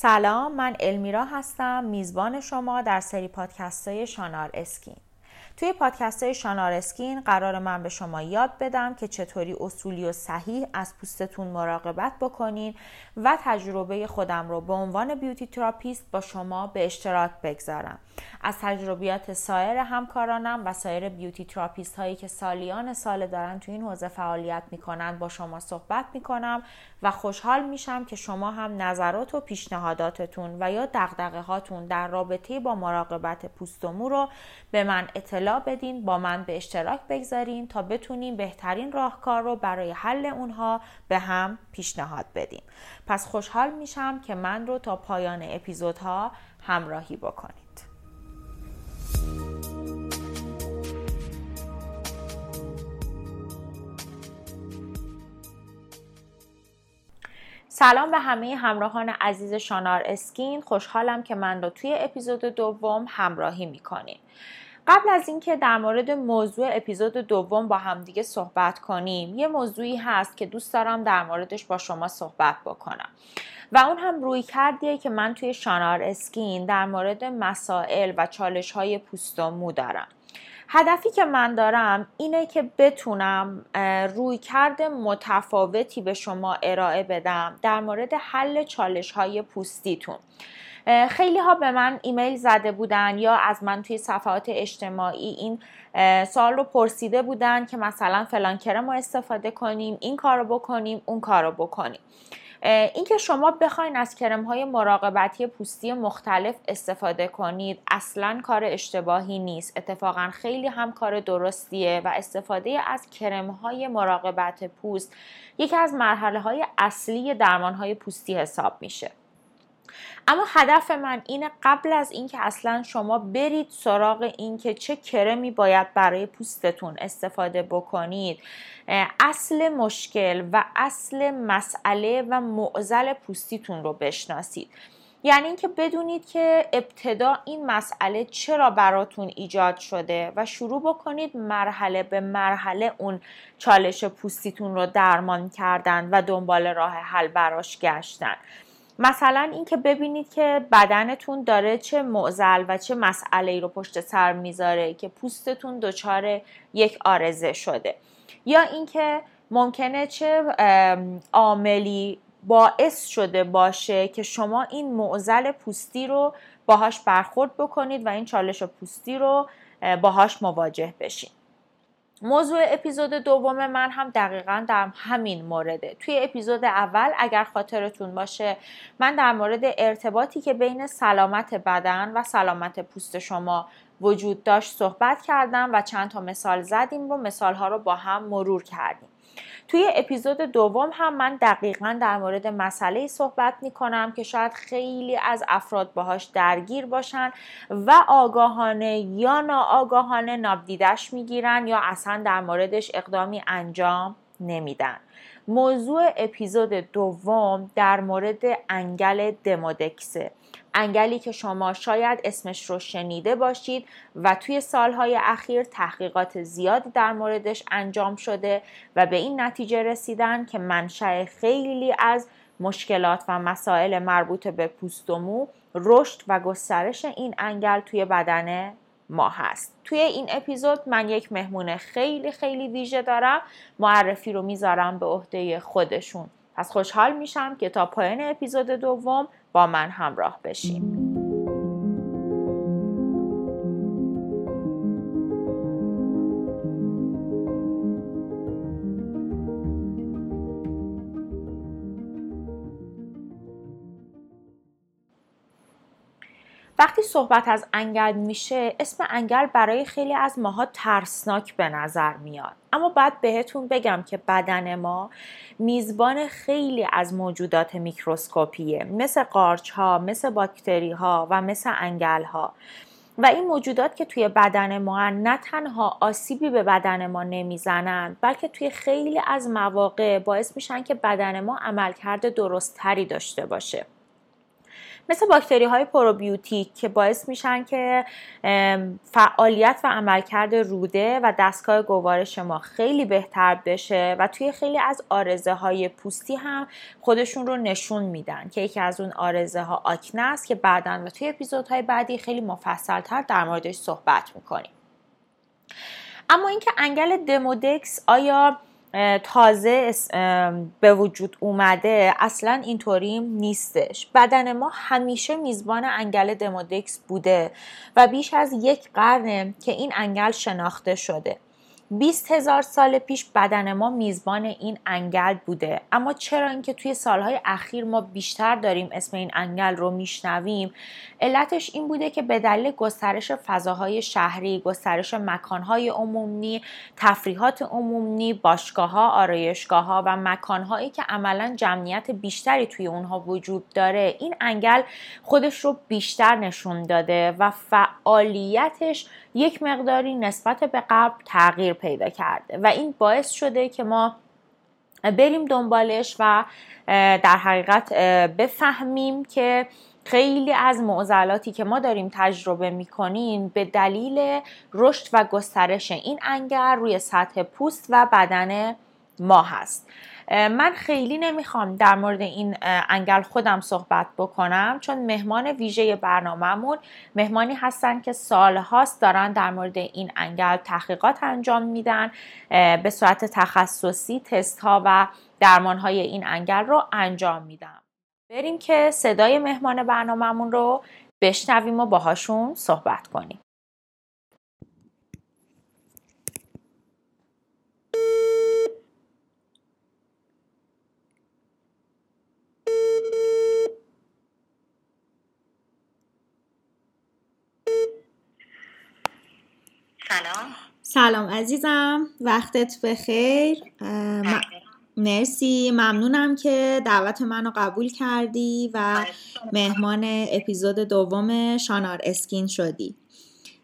سلام من المیرا هستم میزبان شما در سری پادکست های شانار اسکین. توی پادکست های شانار اسکین قرار من به شما یاد بدم که چطوری اصولی و صحیح از پوستتون مراقبت بکنین و تجربه خودم رو به عنوان beauty therapist با شما به اشتراک بگذارم. از تجربیات سایر همکارانم و سایر beauty therapist هایی که سالیان سال دارن توی این حوزه فعالیت می‌کنن با شما صحبت می‌کنم و خوشحال میشم که شما هم نظرات و پیشنهاداتتون و یا دقدقه هاتون در رابطه با مراقبت پوست و مو رو به من اطلاع بدین با من به اشتراک بگذارین تا بتونیم بهترین راهکار رو برای حل اونها به هم پیشنهاد بدیم. پس خوشحال میشم که من رو تا پایان اپیزودها همراهی بکنید. سلام به همه همراهان عزیز شانار اسکین. خوشحالم که من رو توی اپیزود دوم همراهی می‌کنیم قبل از اینکه در مورد موضوع اپیزود دوم با همدیگه صحبت کنیم یه موضوعی هست که دوست دارم در موردش با شما صحبت بکنم. و اون هم روی کردیه که من توی شانار اسکین در مورد مسائل و چالش های پوست و مو دارم. هدفی که من دارم اینه که بتونم روی کرد متفاوتی به شما ارائه بدم در مورد حل چالش های پوستیتون. خیلی ها به من ایمیل زده بودن یا از من توی صفحات اجتماعی این سال رو پرسیده بودن که مثلا فلان کرم رو استفاده کنیم این کار رو بکنیم اون کار رو بکنیم. اینکه شما بخواین از کرم های مراقبتی پوستی مختلف استفاده کنید اصلا کار اشتباهی نیست. اتفاقا خیلی هم کار درستیه و استفاده از کرم های مراقبت پوست یکی از مرحله های اصلی درمان های پوستی حساب میشه. اما هدف من اینه قبل از اینکه اصلا شما برید سراغ اینکه چه کرمی باید برای پوستتون استفاده بکنید اصل مشکل و اصل مسئله و معزل پوستیتون رو بشناسید. یعنی اینکه بدونید که ابتدا این مسئله چرا براتون ایجاد شده و شروع بکنید مرحله به مرحله اون چالش پوستیتون رو درمان کردن و دنبال راه حل براش گشتن. مثلا اینکه ببینید که بدنتون داره چه معزل و چه مسئله ای رو پشت سر می‌ذاره که پوستتون دچار یک آرزه شده. یا اینکه ممکنه چه عاملی باعث شده باشه که شما این معزل پوستی رو باهاش برخورد بکنید و این چالش پوستی رو باهاش مواجه بشین. موضوع اپیزود دوم من هم دقیقا در همین مورده. توی اپیزود اول اگر خاطرتون باشه من در مورد ارتباطی که بین سلامت بدن و سلامت پوست شما وجود داشت صحبت کردم و چند تا مثال زدیم و مثال ها رو با هم مرور کردیم. توی اپیزود دوم هم من دقیقا در مورد مسئله صحبت می کنم که شاید خیلی از افراد باهاش درگیر باشن و آگاهانه یا ناآگاهانه نابدیدش می‌گیرن یا اصلا در موردش اقدامی انجام نمیدن. موضوع اپیزود دوم در مورد انگل دمودکسه. انگلی که شما شاید اسمش رو شنیده باشید و توی سالهای اخیر تحقیقات زیادی در موردش انجام شده و به این نتیجه رسیدن که منشأ خیلی از مشکلات و مسائل مربوط به پوست و مو رشد و گسترش این انگل توی بدن ما هست. توی این اپیزود من یک مهمون خیلی خیلی ویژه دارم معرفی رو می‌ذارم به عهده خودشون. پس خوشحال میشم که تا پایان اپیزود دوم با من همراه بشیم. وقتی صحبت از انگل میشه اسم انگل برای خیلی از ماها ترسناک به نظر میاد. اما باید بهتون بگم که بدن ما میزبان خیلی از موجودات میکروسکوپیه. مثل قارچ ها مثل باکتری ها و مثل انگل ها و این موجودات که توی بدن ما نه تنها آسیبی به بدن ما نمی‌زنند بلکه توی خیلی از مواقع باعث میشن که بدن ما عملکرد درستتری داشته باشه. مثل باکتری های پروبیوتیک که باعث میشن که فعالیت و عملکرد روده و دستگاه گوارش ما خیلی بهتر بشه و توی خیلی از آرزه های پوستی هم خودشون رو نشون میدن که یکی از اون آرزه ها آکنه است که بعدا و توی اپیزودهای بعدی خیلی مفصلتر در موردش صحبت می‌کنیم. اما اینکه انگل دمودکس آیا تازه به وجود اومده. اصلا اینطوری نیستش. بدن ما همیشه میزبان انگل دمودکس بوده و بیش از یک قرنه که این انگل شناخته شده. 20 هزار سال پیش بدن ما میزبان این انگل بوده. اما چرا اینکه توی سالهای اخیر ما بیشتر داریم اسم این انگل رو میشنویم؟ علتش این بوده که به دلیل گسترش فضاهای شهری گسترش مکانهای عمومی تفریحات عمومی باشگاه ها و مکانهایی که عملا جمعیت بیشتری توی اونها وجود داره این انگل خودش رو بیشتر نشون داده و فعالیتش یک مقداری نسبت به قبل تغییر پیدا کرده و این باعث شده که ما بریم دنبالش و در حقیقت بفهمیم که خیلی از معضلاتی که ما داریم تجربه می‌کنیم به دلیل رشد و گسترش این انگر روی سطح پوست و بدن ما هست. من خیلی نمی‌خوام در مورد این انگل خودم صحبت بکنم چون مهمان ویژه برنامهمون مهمانی هستن که سالهاست دارن در مورد این انگل تحقیقات انجام میدن به صورت تخصصی تست ها و درمان های این انگل رو انجام میدن. بریم که صدای مهمان برنامهمون رو بشنویم و باهاشون صحبت کنیم. سلام. سلام عزیزم. وقتت بخیر. مرسی. ممنونم که دعوت منو قبول کردی و مهمان اپیزود دوم شانار اسکین شدی.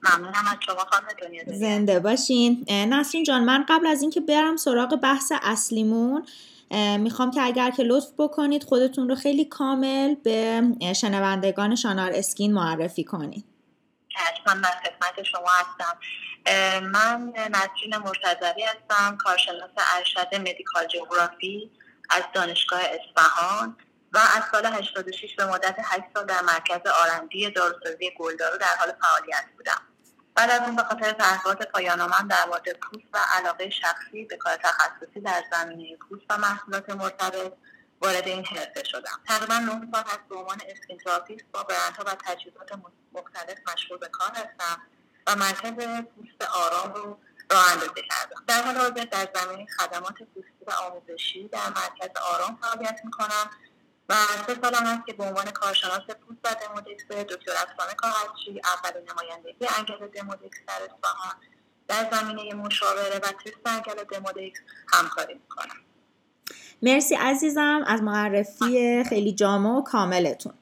ممنونم از شما خانم دنیا زنده باشین. نسرین جان من قبل از اینکه برم سراغ بحث اصلیمون می‌خوام که اگر که لطف بکنید خودتون رو خیلی کامل به شنوندگان شانار اسکین معرفی کنید. حتما من خدمت شما هستم. من نسرین مرتضوی هستم کارشناس ارشد مدیکال جغرافی از دانشگاه اصفهان و از سال 86 به مدت 8 سال در مرکز آرندی داروسازی گلدارو در حال فعالیت بودم. بعد از اون به خاطر تحقیقات پایان در مورد پوست و علاقه شخصی به کار تخصصی در زمینه پوست و محصولات مرتبط وارد این حرفه شدم. تقریبا نه سال هست به عنوان اسکین با برندها و تجهیزات مختلف مشغول به کار هستم و مرکز پوست آرام رو راه اندازی کردم. در حال حاضر در زمینه خدمات پوستی و آموزشی در مرکز آرام فعالیت می‌کنم. و سه سالم هست که به عنوان کارشناس پوست و دمودکس دکتر افسانه کاغذچی اولین نمایندگی انگل دمودکس در اصفهان. در زمینه مشاوره و تست انگل دمودکس همکاری می‌کنم. مرسی عزیزم از معرفی خیلی جامع و کاملتون.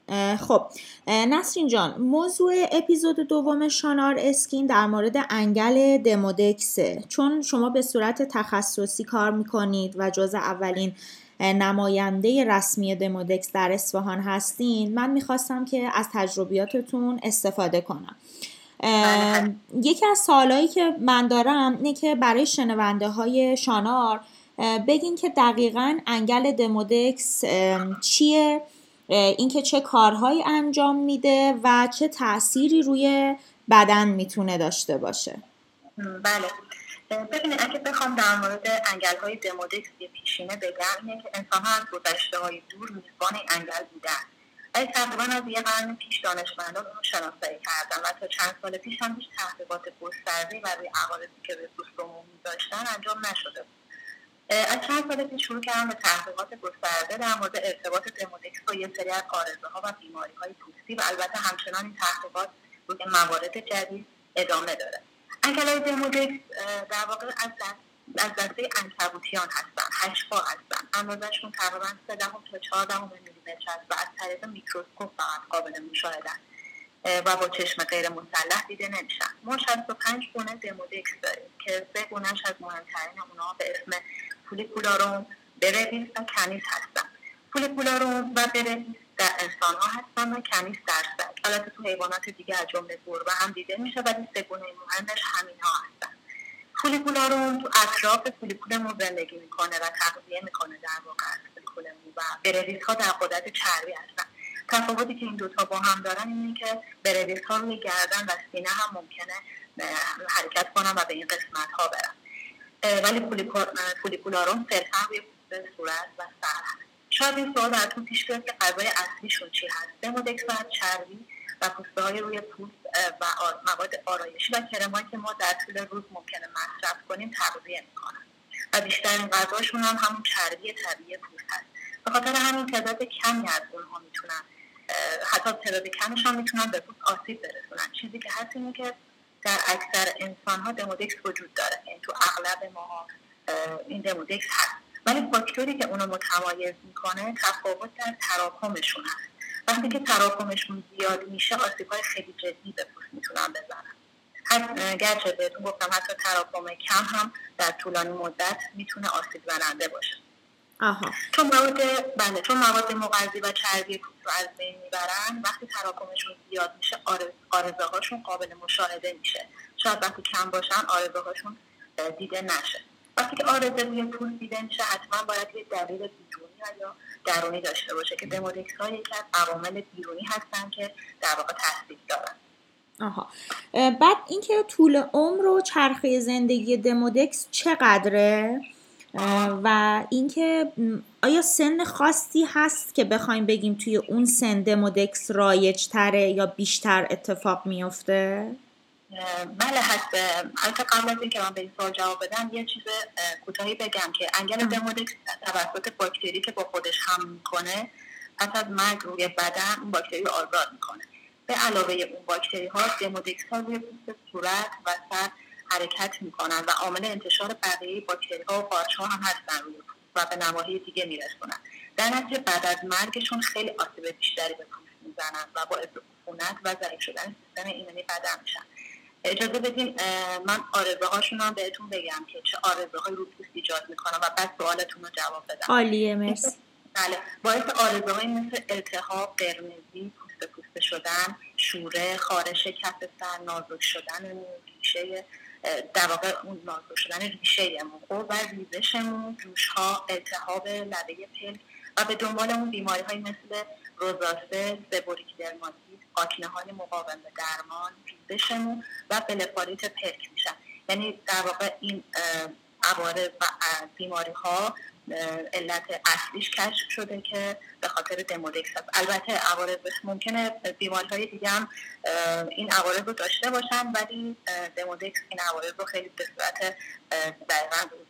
خب نسرین جان موضوع اپیزود دوم شانار اسکین در مورد انگل دمودکسه. چون شما به صورت تخصصی کار می‌کنید و جز اولین نماینده رسمی دمودکس در اصفهان هستین من می‌خواستم که از تجربیاتتون استفاده کنم. بله. یکی از سوالایی که من دارم اینه که برای شنونده های شانار بگین که دقیقا انگل دمودکس چیه؟ اینکه چه کارهایی انجام میده و چه تأثیری روی بدن می‌تونه داشته باشه. بله. ببینید اگه بخوام در مورد انگل های دمودکس یه پیشینه بگم اینه که انسان ها از گذشته های دور میزبان انگل بودن. ولی تقریبا از یه قرن پیش دانشمندان اون شناسایی کردن و تا چند سال پیش هم هیچ تحقیقات گسترده و روی عوارضی که به پوست داشتن انجام نشده بود. از چند سال پیش شروع کردم به تحقیقات گسترده در مورد ارتباط دمودکس با یه سری از آرزه ها و بیماری های پوستی و البته همچنان این تحقیقات روی موارد جدید ادامه داره. های دمودکس در واقع از از دسته انکبوتیان هستن هشفا هستن. اندازهشون تقریبا سه دهم تا چهار دهم میلیمتر است و از طریق میکروسکوپ فقط قابل مشاهدن و با چشم غیر مسلح دیده نمیشن. ما 65 گونه دمودکس داریم که سه گونهش از مهمترین اونها به اسم فولیکولاروم برلیس و کنیس هستن. فولیکولاروم و برلیس در انسان ها هستن و کمی درصد. البته تو حیوانات دیگه از جمله گربه هم دیده میشه ولی سگونه مهمش همین ها هستن فولیکولاروم تو اطراف فولیکولمون زندگی می‌کنه و تغذیه می‌کنه در واقع فولیکولمون و برویس ها در قدرت چربی هستن. تفاوتی که این دوتا با هم دارن اینه که برویس ها روی گردن و سینه هم ممکنه حرکت کنن و به این قسمت ها برن ولی فولیکولاروم صرفا روی صورت و سر هست. شاید این سوال براتون پیش بیاد که غذای اصلیشون چی هست. دمودکس و چربی و پوسته های روی پوست و مواد آرایشی و کرمایی که ما در طول روز ممکنه مصرف کنیم تغذیه می‌کنن. و بیشترین غذاشون هم همون چربی طبیعی پوست هست. به خاطر همین تعداد کمی از اونها می‌تونن حتی تعداد کمش هم می‌تونن به پوست آسیب برسونن. چیزی که هست اینه که در اکثر انسان ها دمودکس وجود داره. یعنی تو اغلب ما این دمودکس هست. ولی فاکتوری که اونو متمایز می‌کنه تفاوت در تراکمشون هست. وقتی که تراکمشون زیاد میشه آسیب های خیلی جدی به پوست می‌تونن بزنن. گرچه بهتون گفتم حتی تراکم کم هم در طولانی مدت می‌تونه آسیب زننده باشه. آها. چون مواد بله چون مواد مغذی و چربی پوست رو از بین می‌برن وقتی تراکمشون زیاد میشه آرزه هاشون قابل مشاهده میشه. شاید وقتی کم باشن آرزه هاشون دیده نشه. وقتی که آرزه روی پوست دیده میشه حتما باید یه دلیل بیرونی یا درونی داشته باشه که دمودکس ها یکی از عوامل بیرونی هستن که در واقع تاثیر دارن. آها. بعد اینکه طول عمر و چرخه زندگی دمودکس چقدره؟ و اینکه آیا سن خاصی هست که بخوایم بگیم توی اون سن دمودکس رایج تره یا بیشتر اتفاق میفته؟ بله هست البته قبل از اینکه من به این سوال جواب بدم یه چیز کوتاهی بگم که انگل دمودکس توسط باکتری که با خودش هم می‌کنه پس از مرگ روی بدن اون باکتری آزاد می‌کنه. به علاوه اون باکتری ها دمودکس ها روی پوست صورت و سر حرکت می‌کنن و عامل انتشار بقیه باکتری ها و قارچ ها هم هستن روی پوست و به نواحی دیگه میرسونن. در نتیجه بعد از مرگشون خیلی آسیب بیشتری به پوست می‌زنن و باعث عفونت و ضعیف شدن سیستم ایمنی بدن میشن. اجازه بدین من آرزه هاشون هم بهتون بگم که چه آرزه های رو پوست ایجاد می‌کنم و بعد سوالتون رو جواب بدم. عالیه مرسی. بله باعث آرزه های مثل التهاب قرمزی پوست پوست شدن شوره خارش کف سر نازک شدن ریشه در واقع اون نازک شدن ریشه مو و ریزش مو جوش ها التهاب لبه پل و به دنبال اون بیماری های مثل روزاسه سبوریک درماتیت آکنه های مقاوم به درمان ریزش مو و بلفاریت پلک میشن. یعنی در واقع این عوارض و بیماری ها علت اصلیش کشف شده که به خاطر دمودکس هست. البته عوارض ممکنه بیماری های دیگه هم این عوارض رو داشته باشن ولی دمودکس این عوارض رو خیلی به صورت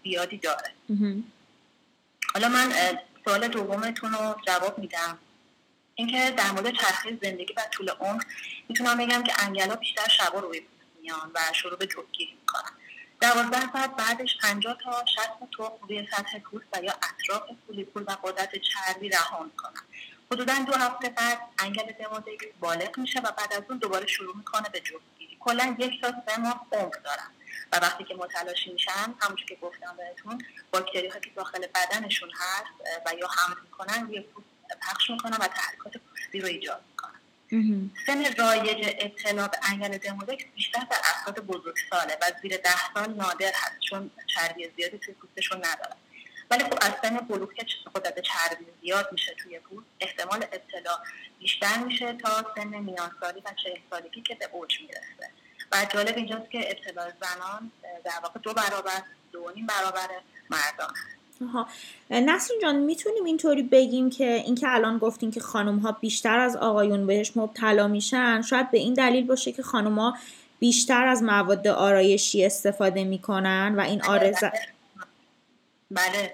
زیادی داره. حالا من سوال دومتون رو جواب میدم. اینکه در مورد چرخه زندگی و طول عمر می‌تونم بگم که انگلا بیشتر شبا پوست میان و شروع به جوگیری می‌کنن دوازده ساعت بعدش پنجاه تا شست تا روی سطح پوست و یا اطراف فولیکول و قدرت چربی رها می‌کنن حدودا دو هفته بعد انگل دمودکس بالغ میشه و بعد از اون دوباره شروع می‌کنه به جفتگیری. کلا یک تا سه ماه عمر دارن و وقتی که متلاشی میشن همونجور که گفتم بهتون باکتری ها که داخل بدنشون هست و یا حمل می‌کنن روی پوست پخش می‌کنن و تحریکات پوستی رو ایجاد می‌کنن. سن رایج اطلاع به انگل دمودکس بیشتر در افراد بزرگ ساله و زیر ده سال نادر هست چون چربی زیادی توی پوستشون ندارن. ولی خب از سن بلوغ که قدرت چربی زیاد میشه توی پوست احتمال اطلاع بیشتر میشه تا سن میان سالی و چهل سالگی که به اوج می‌رسه. و جالب اینجاست که اطلاع زنان در واقع دو برابر دو نیم برابر مردان. هست نسرین جان می‌تونیم اینطوری بگیم که اینکه الان گفتین که خانم ها بیشتر از آقایون بهش مبتلا میشن شاید به این دلیل باشه که خانم ها بیشتر از مواد آرایشی استفاده می‌کنن و این آرزه بله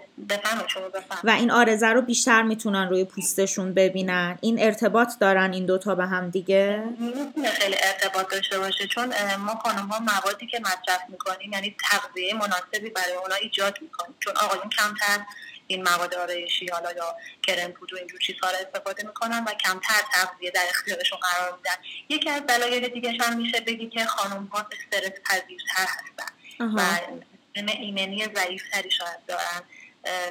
و این آرزه رو بیشتر می‌تونن روی پوستشون ببینن. این ارتباط دارن این دوتا به هم دیگه؟ می‌تونه خیلی ارتباط داشته باشه چون ما خانم ها موادی که مصرف می‌کنیم یعنی تغذیه مناسبی برای اونا ایجاد می‌کنیم. چون آقایون کمتر این مواد آرایشی حالا یا کرم پودر اینجور چیزها رو استفاده می‌کنن و کمتر تغذیه در اختیارشون قرار میدن. یکی از دلایل دیگه هم میشه بگی که خانم ها استرس پذیرتر هستن و ایمنی ضعیفتری شاید دارن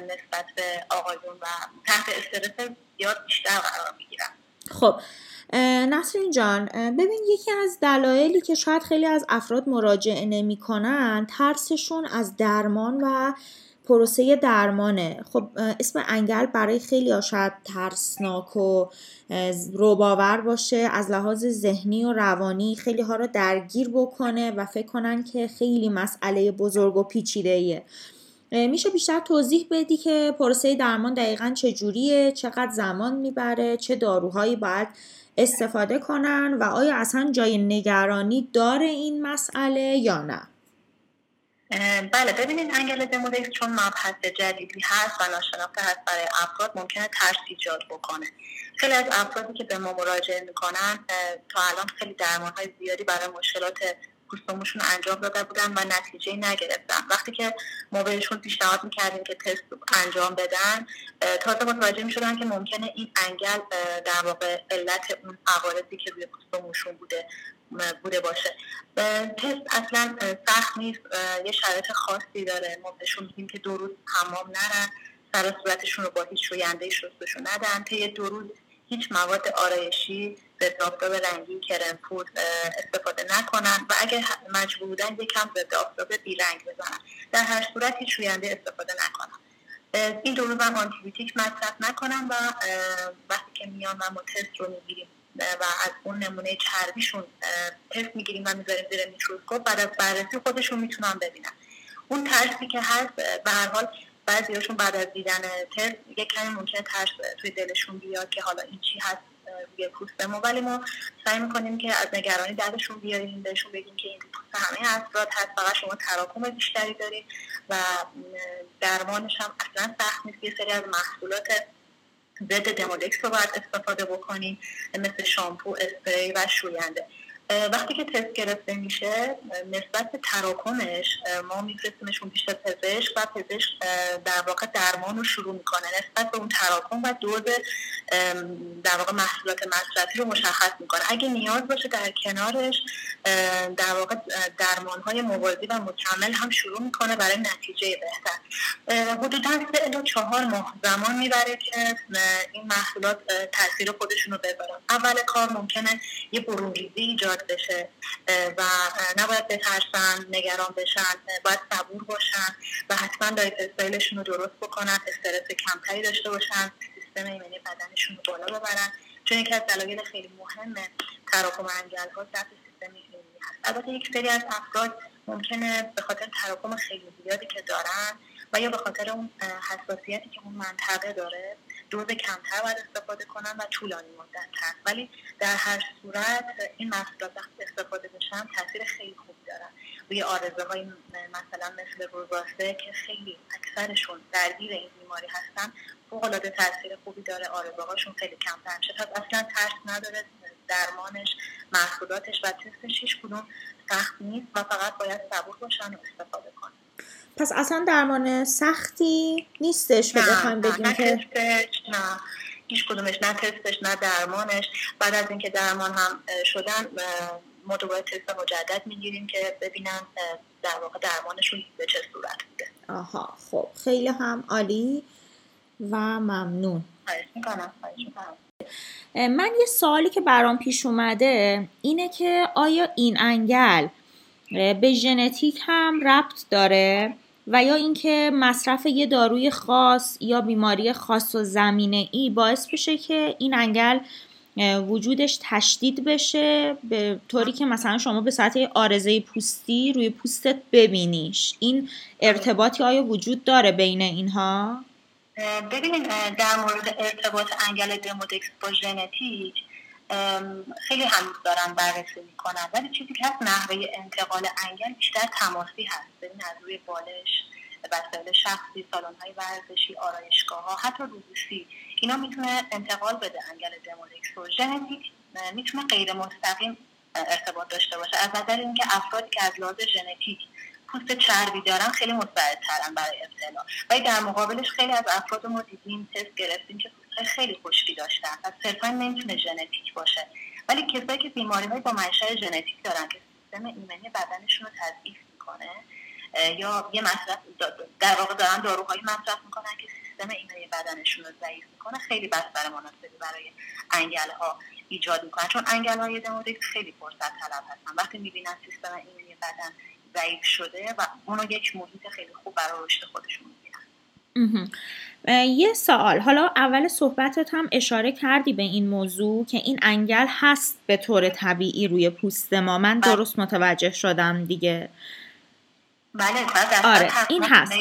نسبت به آقایون و تحت استرس زیاد بیشتر قرار می‌گیرن. خب نسرین جان ببین یکی از دلایلی که شاید خیلی از افراد مراجعه نمی‌کنن ترسشون از درمان و پروسه درمانه. خب اسم انگل برای خیلی شاید ترسناک و روباور باشه. از لحاظ ذهنی و روانی خیلی ها رو درگیر بکنه و فکر کنن که خیلی مسئله بزرگ و پیچیده ایه. میشه بیشتر توضیح بدی که پروسه درمان دقیقا چجوریه چقدر زمان می‌بره چه داروهایی باید استفاده کنن و آیا اصلا جای نگرانی داره این مسئله یا نه؟ بله ببینید انگل دمودکس چون مبحث جدیدی هست و ناشناخته هست برای افراد ممکنه ترس ایجاد بکنه. خیلی از افرادی که به ما مراجعه می‌کنن تا الان خیلی درمان های زیادی برای مشکلات پوستموشون انجام داده بودن و نتیجه نگرفتن. وقتی که ما بهشون پیشنهاد می‌کردیم که تست انجام بدن تازه متوجه می‌شدن که ممکنه این انگل در واقع علت اون عوارضی که روی پوستموشون بوده بوده باشه. تست اصلا سخت نیست. یه شرایط خاصی داره. ما بهشون میگیم که دو روز حمام نرن. سر صورتشون رو با هیچ شوینده شستشون ندن. طی دو روز هیچ مواد آرایشی ضد آفتاب رنگی کرم پود استفاده نکنن و اگر مجبور بودن یکم ضد آفتاب بیرنگ بزنن. در هر صورت هیچ شوینده استفاده نکنن. این دو روز هم آنتیبیوتیک مصرف نکنن و وقتی که میان و ما تست رو می‌گیریم. و از اون نمونه چربیشون تست می‌گیریم و می‌ذاریم زیر میکروسکوپ. بعد از بررسی خودشون می‌تونن ببینن. اون ترسی که هست به هر حال بعضیاشون بعد از دیدن تست یه کمی ممکنه ترس توی دلشون بیاد که حالا این چی هست روی پوست ما ولی ما سعی می‌کنیم که از نگرانی دردشون بیاریم بهشون بگیم که این پوست همه افراد هست فقط شما تراکم بیشتری دارید و درمانش هم اصلا سخت نیست. یه سری از محصولات ضد دمودکس رو باید استفاده بکنیم مثل شامپو اسپری و شوینده. وقتی که تست گرفته میشه نسبت تراکمش ما میفرستیمشون پیش پزشک و پزشک در واقع درمان رو شروع می‌کنه. نسبت به اون تراکم و دوز در واقع محصولات مصرفی رو مشخص می‌کنه. اگه نیاز باشه در کنارش در واقع درمان های موازی و مکمل هم شروع می‌کنه برای نتیجه بهتر. حدودا سه الی چهار ماه زمان می‌بره که این محصولات تاثیر خودشون رو بذارن اول کار ممکنه یه برونریزی ایجاد بشه و نباید بترسن نگران بشن باید صبور باشن و حتما lifestyle شون رو درست بکنن استرس کمتری داشته باشن سیستم ایمنی بدنشون رو بالا ببرن. چون یکی از دلایل خیلی مهم تراکم انگل ها ضعف البته یک سری از افراد ممکنه به خاطر تراکم خیلی زیادی که دارن و یا به خاطر اون حساسیتی که اون منطقه داره دوز کمتر باید استفاده کنن و طولانی مدت تر. ولی در هر صورت این محصولات وقتی استفاده بشن تاثیر خیلی خوب دارن. روی آرزه های مثلا مثل روزاسه که خیلی اکثرشون درگیر این بیماری هستن فوق تاثیر خوبی داره آرزه هاشون خیلی کمتر میشه. اصلا ترس نداره. درمانش محصولاتش و تستش هیچ کدوم سخت نیست و فقط باید صبور باشن و استفاده کنن. پس اصلا درمان سختی نیستش که بخوایم بگیم که نه هیچ کدومش نه تستش نه درمانش. بعد از اینکه درمان هم شدن ما دوباره تست مجدد می‌گیریم که ببینن در واقع درمانشون به چه صورت بوده. آها خب خیلی هم عالی و ممنون. من یه سوالی که برام پیش اومده اینه که آیا این انگل به ژنتیک هم ربط داره؟ و یا اینکه مصرف یه داروی خاص یا بیماری خاص و زمینه ای باعث بشه که این انگل وجودش تشدید بشه؟ به طوری که مثلا شما به سطح آرزه پوستی روی پوستت ببینیش. این ارتباطی آیا وجود داره بین اینها؟ ببینید در مورد ارتباط انگل دمودکس با ژنتیک خیلی هنوز دارن بررسی می‌کنن ولی چیزی که هست نحوه انتقال انگل بیشتر تماسی هست. ببین از روی بالش وسایل شخصی سالن های ورزشی آرایشگاه ها حتی روبوسی اینا می‌تونه انتقال بده انگل دمودکس و ژنتیک می‌تونه غیر مستقیم ارتباط داشته باشه. از نظر اینکه افرادی که از لحاظ ژنتیک پوست چربی دارن خیلی ترن برای ابتلا. ولی در مقابلش خیلی از افراد ما دیدیم تست گرفتیم که پوست خیلی خشکی داشتن و صرفا نمی‌تونه ژنتیک باشه. ولی کسایی که بیماری های با منشأ ژنتیک دارن که سیستم ایمنی بدنشون رو تضعیف می‌کنه یا یه مصرف در واقع دارن داروهایی مصرف می‌کنن که سیستم ایمنی بدنشون رو ضعیف می‌کنه خیلی بستر مناسبی برای انگل ها ایجاد می‌کنن چون انگل های خیلی فرصت طلب هستن. وقتی می‌بینن سیستم ایمنی بدن ضعیف شده و اونو یک محیط خیلی خوب برای رشد خودشون یه سوال. حالا اول صحبتت هم اشاره کردی به این موضوع که این انگل هست به طور طبیعی روی پوست ما. من بله. درست متوجه شدم دیگه. بله آره این هست.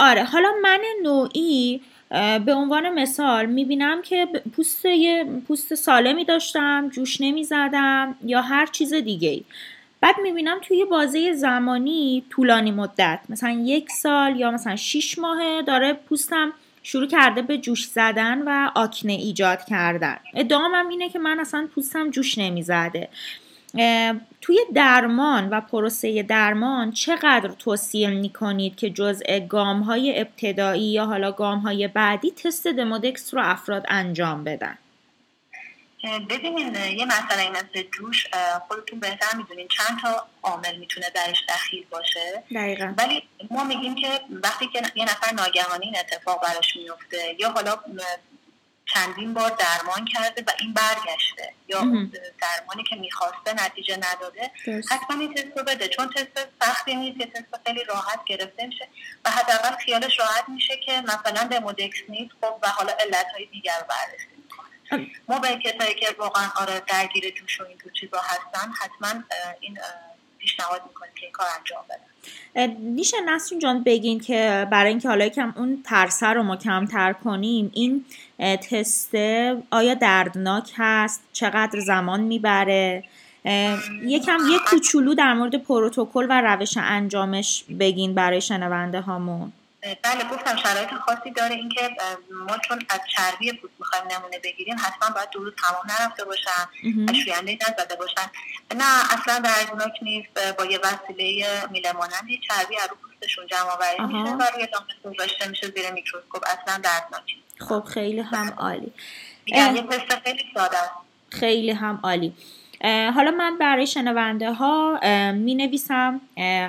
آره حالا من نوعی به عنوان مثال می‌بینم که پوست پوست سالمی داشتم جوش نمی‌زدم یا هر چیز دیگه ای بعد می‌بینم توی بازه زمانی طولانی مدت. مثلا یک سال یا مثلا شیش ماهه داره پوستم شروع کرده به جوش زدن و آکنه ایجاد کردن. ادعامم اینه که من اصلا پوستم جوش نمی‌زده. توی درمان و پروسه درمان چقدر توصیه می‌کنید که جزء گام های ابتدایی یا حالا گام های بعدی تست دمودکس رو افراد انجام بدن؟ ببینین یه مسئله مثل جوش خودتون بهتر می‌دونین چند تا عامل می‌تونه درش دخیل باشه. دقیقا. ولی ما میگیم که وقتی که یه نفر ناگهانی این اتفاق براش میفته یا حالا چندین بار درمان کرده و این برگشته یا درمانی که می‌خواسته نتیجه نداده حتما این تست رو بده چون تست سختی نیست یه تست خیلی راحت گرفته میشه و حداقل خیالش راحت میشه که مثلا به مودکس نیست خب و حالا علتهای دیگر بررسی ما به کسایی که واقعا آره درگیر جوش و این تو چیزا هستن حتما این پیشنهاد می‌کنیم که این کار انجام بدن. میشه نسرین جان بگین که برای اینکه حالا کم اون ترسه رو ما کمتر کنیم این تست آیا دردناک هست؟ چقدر زمان می‌بره؟ یکم یک کوچولو در مورد پروتکل و روش انجامش بگین برای شنونده هامون. بله گفتم شرایط خاصی داره اینکه ما چون از چربی پوست می‌خوایم نمونه بگیریم حتما باید دو روز تمام نرفته باشن و شوینده نزده باشن. نه اصلا دردناک نیست با یه وسیله میله چربی از رو پوستشون جمع آوری میشه و روی دامنه گذاشته میشه زیر میکروسکوپ. اصلا دردناک خب خیلی هم عالی. میگم یه تست خیلی ساده خیلی هم عالی. حالا من برای شنونده ها می نویسم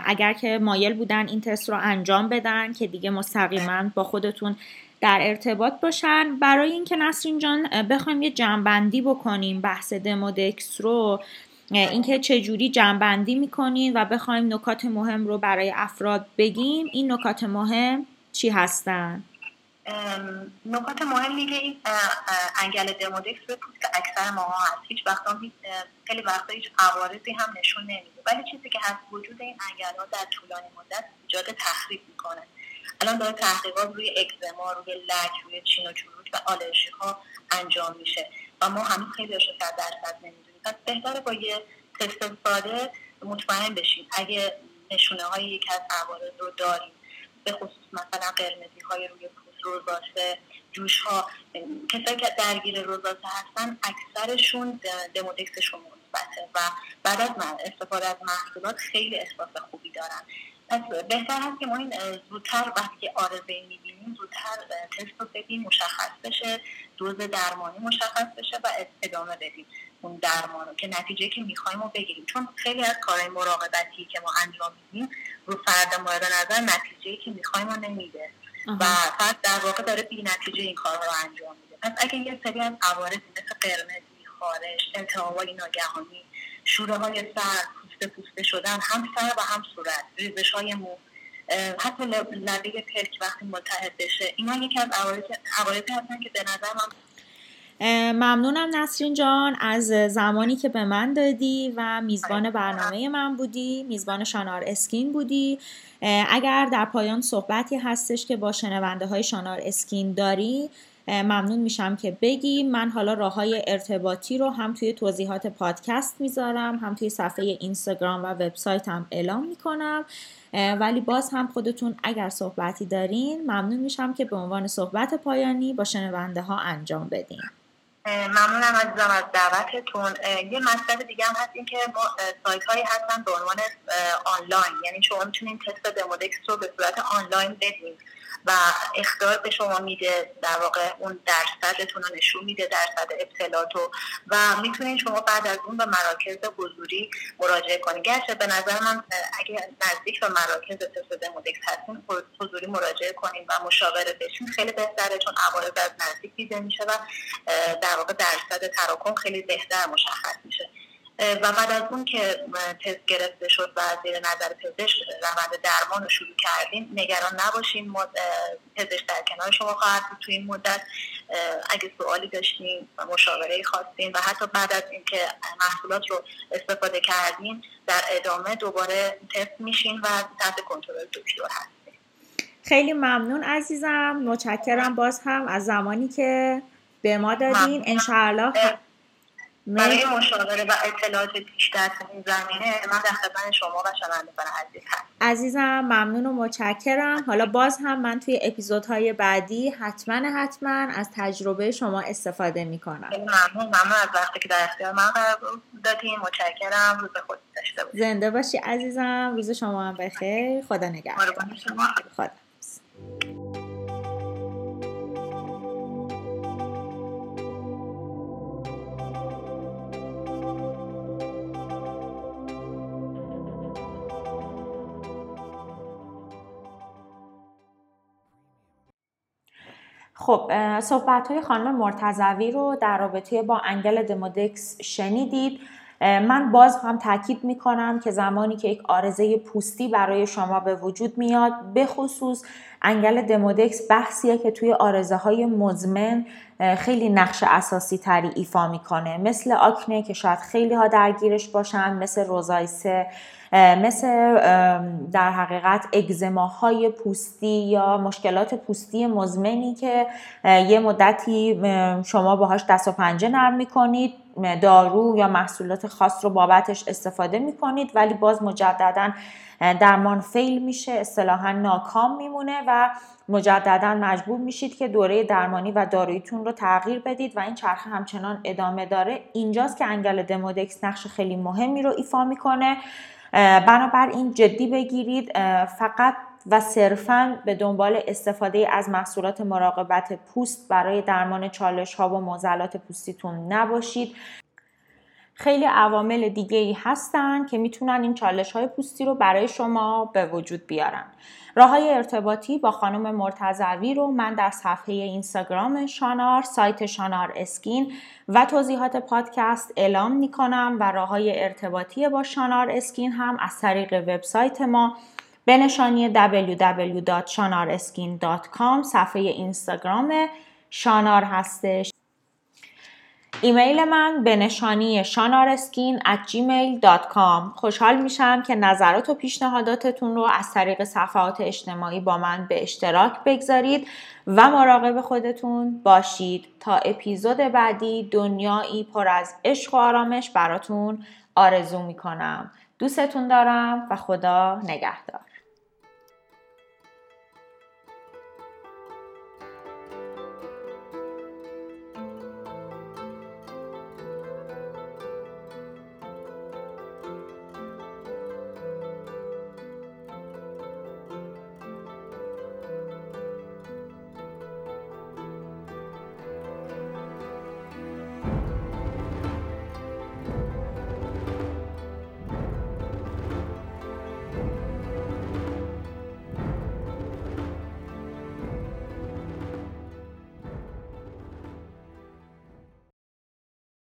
اگر که مایل بودن این تست رو انجام بدن که دیگه مستقیما با خودتون در ارتباط باشن برای اینکه نسرین جان بخوایم یه جنبندی بکنیم بحث دمودکس رو اینکه چه جوری جنبندی می‌کنین و بخوایم نکات مهم رو برای افراد بگیم این نکات مهم چی هستن؟ نکات مهمی که این انگل دمودکس به پوست اکثر ماها هست هیچ وقتا خیلی وقتا هیچ عوارضی هم نشون نمیده. ولی چیزی که هست وجود این انگل ها در طولانی مدت ایجاد تخریب می‌کنه. الان داره تحقیقات روی اکزما روی لک روی چین و چروک و آلرژی ها انجام میشه و ما هنوز خیلی رو صد درصد نمی‌دونیم. پس بهتره با یه تست ساده مطمئن بشیم. اگه نشونه های یکی از عوارض رو داریم به خصوص مثلا قرمزی های روی روزاسه جوش ها کسایی که درگیر روزاسه هستن اکثرشون دمودکسشون مثبته و بعد از استفاده از محصولات خیلی احساس خوبی دارن. پس بهتر هست که ما این زودتر وقتی آرزه می‌بینیم زودتر تست رو بدیم مشخص بشه دوز درمانی مشخص بشه و ادامه بدیم اون درمان رو که نتیجه که می‌خوایم رو بگیریم. چون خیلی از کارهای مراقبتی که ما انجام میدیم رو فرد مورد نظر نتیجه که می‌خوایم رو نمیده. و فقط در واقع داره بی نتیجه این کار رو انجام میده. پس اگه یه سری از عوارض مثل قرمزی خارش التهابهای ناگهانی شوره های سر پوسته پوسته شدن هم سر و هم صورت ریزش های مو حتی لبه پلک وقتی ملتهب بشه اینا یکی از عوارضی هستن که به نظر من ممنونم نسرین جان از زمانی که به من دادی و میزبان برنامه من بودی میزبان شانار اسکین بودی. اگر در پایان صحبتی هستش که با شنونده های شانار اسکین داری ممنون میشم که بگی. من حالا راه های ارتباطی رو هم توی توضیحات پادکست می‌ذارم هم توی صفحه اینستاگرام و وبسایتم اعلام می‌کنم. ولی باز هم خودتون اگر صحبتی دارین ممنون میشم که به عنوان صحبت پایانی با شنونده ها انجام بدین. ممنونم عزیزم از دعوتتون. یه مسئله دیگه هم هست این که ما سایت هایی هستن به عنوان آنلاین. یعنی شما می‌تونین تست دمودکس رو به صورت آنلاین بدین. و اختار به شما میده در واقع اون درصدتون رو نشون میده درصد ابتلات و می‌تونید شما بعد از اون به مراکز حضوری مراجعه کنید گرچه به نظر من اگه نزدیک به مراکز تست دمودکس هستین حضوری مراجعه کنید و مشاوره بشین. خیلی بهتره چون عوارض از نزدیک دیده میشه و در واقع درصد تراکم خیلی بهتر مشخص میشه. و بعد از اون که تست گرفته شد و زیر نظر پزشک روند درمان رو شروع کردیم نگران نباشین پزشک در کنار شما خواهد بود تو این مدت. اگه سوالی داشتین و مشاوره خواستین و حتی بعد از اینکه محصولات رو استفاده کردین در ادامه دوباره تست میشین و تحت کنترل دکتر هستین خیلی ممنون عزیزم. متشکرم باز هم از زمانی که به ما دادین. انشاءالله برای مشاوره و اطلاعات بیشتر تو این زمینه من در خدمت شما و شنوندگان عزیز هستم. عزیزم ممنون و متشکرم. حالا باز هم من توی اپیزودهای بعدی حتما حتما از تجربه شما استفاده می‌کنم. ممنون ممنون از وقتی که در اختیار من قرار دادین. متشکرم روز خود داشته باشید زنده باشی عزیزم روز شما هم بخیر. خدا نگهدار. خدا. خب صحبت های خانم مرتزوی رو در رابطه با انگل دمودکس شنیدید. من باز هم تاکید می کنم که زمانی که یک آرزه پوستی برای شما به وجود میاد به خصوص انگل دمودکس بحثیه که توی آرزه های مزمن خیلی نقش اساسی تری ایفا می‌کنه. مثل آکنه که شاید خیلی ها درگیرش باشن مثل روزایسه مثل در حقیقت اگزماهای پوستی یا مشکلات پوستی مزمنی که یه مدتی شما باهاش دست و پنجه نرم می‌کنید دارو یا محصولات خاص رو بابتش استفاده می‌کنید ولی باز مجددا درمان فیل میشه اصطلاحا ناکام میمونه و مجددا مجبور میشید که دوره درمانی و دارویتون رو تغییر بدید و این چرخه همچنان ادامه داره. اینجاست که انگل دمودکس نقش خیلی مهمی رو ایفا می‌کنه. بنابراین جدی بگیرید فقط و صرفا به دنبال استفاده از محصولات مراقبت پوست برای درمان چالش ها و معضلات پوستیتون نباشید. خیلی عوامل دیگه ای هستن که می‌تونن این چالش های پوستی رو برای شما به وجود بیارن. راه های ارتباطی با خانم مرتزوی رو من در صفحه اینستاگرام شانار سایت شانار اسکین و توضیحات پادکست اعلام می‌کنم و راه های ارتباطی با شانار اسکین هم از طریق وبسایت ما به نشانی www.shanarskin.com صفحه اینستاگرام شانار هستش. ایمیل من به نشانی شانارسکین at gmail.com خوشحال میشم که نظرات و پیشنهاداتتون رو از طریق صفحات اجتماعی با من به اشتراک بگذارید و مراقب خودتون باشید. تا اپیزود بعدی دنیایی پر از عشق و آرامش براتون آرزو می‌کنم. دوستتون دارم و خدا نگهدار.